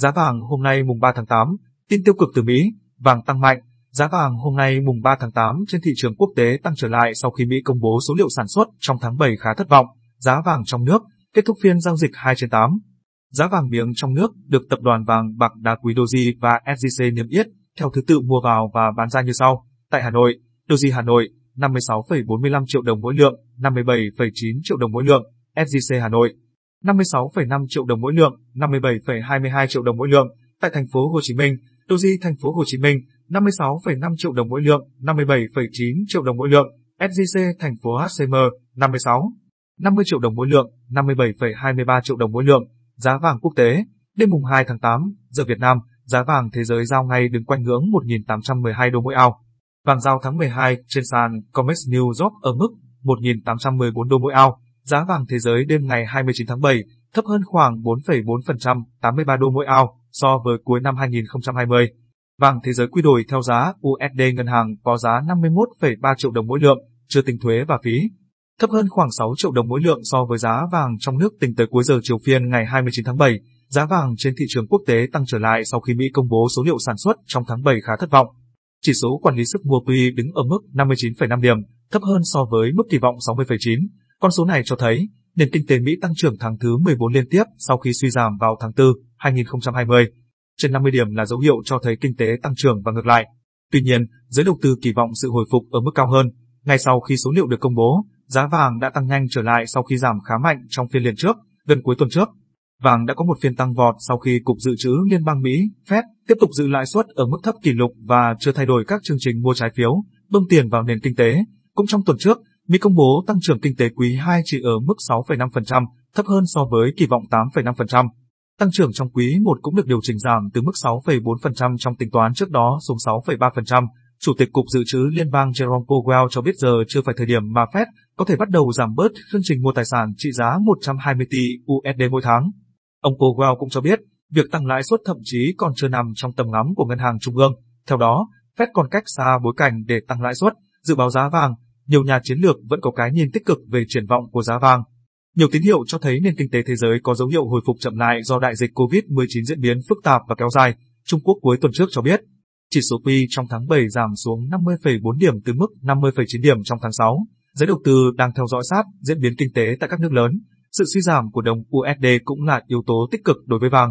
Giá vàng hôm nay mùng 3 tháng 8, tin tiêu cực từ Mỹ, vàng tăng mạnh. Giá vàng hôm nay mùng 3 tháng 8 trên thị trường quốc tế tăng trở lại sau khi Mỹ công bố số liệu sản xuất trong tháng 7 khá thất vọng. Giá vàng trong nước kết thúc phiên giao dịch 2 trên 8. Giá vàng miếng trong nước được tập đoàn vàng bạc đá quý Doji và SJC niêm yết theo thứ tự mua vào và bán ra như sau. Tại Hà Nội, Doji Hà Nội 56,45 triệu đồng mỗi lượng, 57,9 triệu đồng mỗi lượng, SJC Hà Nội 56,5 triệu đồng mỗi lượng, 57,22 triệu đồng mỗi lượng. Tại thành phố Hồ Chí Minh, Doji thành phố Hồ Chí Minh 56,5 triệu đồng mỗi lượng, 57,9 triệu đồng mỗi lượng. SJC thành phố HCM 56 50 triệu đồng mỗi lượng, 57,23 triệu đồng mỗi lượng. Giá vàng quốc tế, đêm mùng 2 tháng 8, giờ Việt Nam, giá vàng thế giới giao ngay đứng quanh ngưỡng 1.812 đô mỗi ao. Vàng giao tháng 12 trên sàn COMEX New York ở mức 1.814 đô mỗi ao. Giá vàng thế giới đêm ngày 29 tháng 7 thấp hơn khoảng 4,4%, 83 đô mỗi ao so với cuối năm 2020. Vàng thế giới quy đổi theo giá USD ngân hàng có giá 51,3 triệu đồng mỗi lượng, chưa tính thuế và phí. Thấp hơn khoảng 6 triệu đồng mỗi lượng so với giá vàng trong nước tính tới cuối giờ chiều phiên ngày 29 tháng 7. Giá vàng trên thị trường quốc tế tăng trở lại sau khi Mỹ công bố số liệu sản xuất trong tháng 7 khá thất vọng. Chỉ số quản lý sức mua Pi đứng ở mức 59,5 điểm, thấp hơn so với mức kỳ vọng 60,9. Con số này cho thấy nền kinh tế Mỹ tăng trưởng tháng thứ 14 liên tiếp sau khi suy giảm vào tháng 4, 2020. Trên 50 điểm là dấu hiệu cho thấy kinh tế tăng trưởng và ngược lại. Tuy nhiên, giới đầu tư kỳ vọng sự hồi phục ở mức cao hơn. Ngay sau khi số liệu được công bố, giá vàng đã tăng nhanh trở lại sau khi giảm khá mạnh trong phiên liền trước, gần cuối tuần trước. Vàng đã có một phiên tăng vọt sau khi Cục Dự trữ Liên bang Mỹ, Fed, tiếp tục giữ lãi suất ở mức thấp kỷ lục và chưa thay đổi các chương trình mua trái phiếu, bơm tiền vào nền kinh tế. Cũng trong tuần trước, Mỹ công bố tăng trưởng kinh tế quý 2 chỉ ở mức 6,5%, thấp hơn so với kỳ vọng 8,5%. Tăng trưởng trong quý 1 cũng được điều chỉnh giảm từ mức 6,4% trong tính toán trước đó xuống 6,3%. Chủ tịch Cục Dự trữ Liên bang Jerome Powell cho biết giờ chưa phải thời điểm mà Fed có thể bắt đầu giảm bớt chương trình mua tài sản trị giá 120 tỷ USD mỗi tháng. Ông Powell cũng cho biết, việc tăng lãi suất thậm chí còn chưa nằm trong tầm ngắm của ngân hàng trung ương. Theo đó, Fed còn cách xa bối cảnh để tăng lãi suất, dự báo giá vàng, nhiều nhà chiến lược vẫn có cái nhìn tích cực về triển vọng của giá vàng. Nhiều tín hiệu cho thấy nền kinh tế thế giới có dấu hiệu hồi phục chậm lại do đại dịch COVID-19 diễn biến phức tạp và kéo dài. Trung Quốc cuối tuần trước cho biết, chỉ số Pi trong tháng 7 giảm xuống 50,4 điểm từ mức 50,9 điểm trong tháng 6. Giới đầu tư đang theo dõi sát diễn biến kinh tế tại các nước lớn. Sự suy giảm của đồng USD cũng là yếu tố tích cực đối với vàng.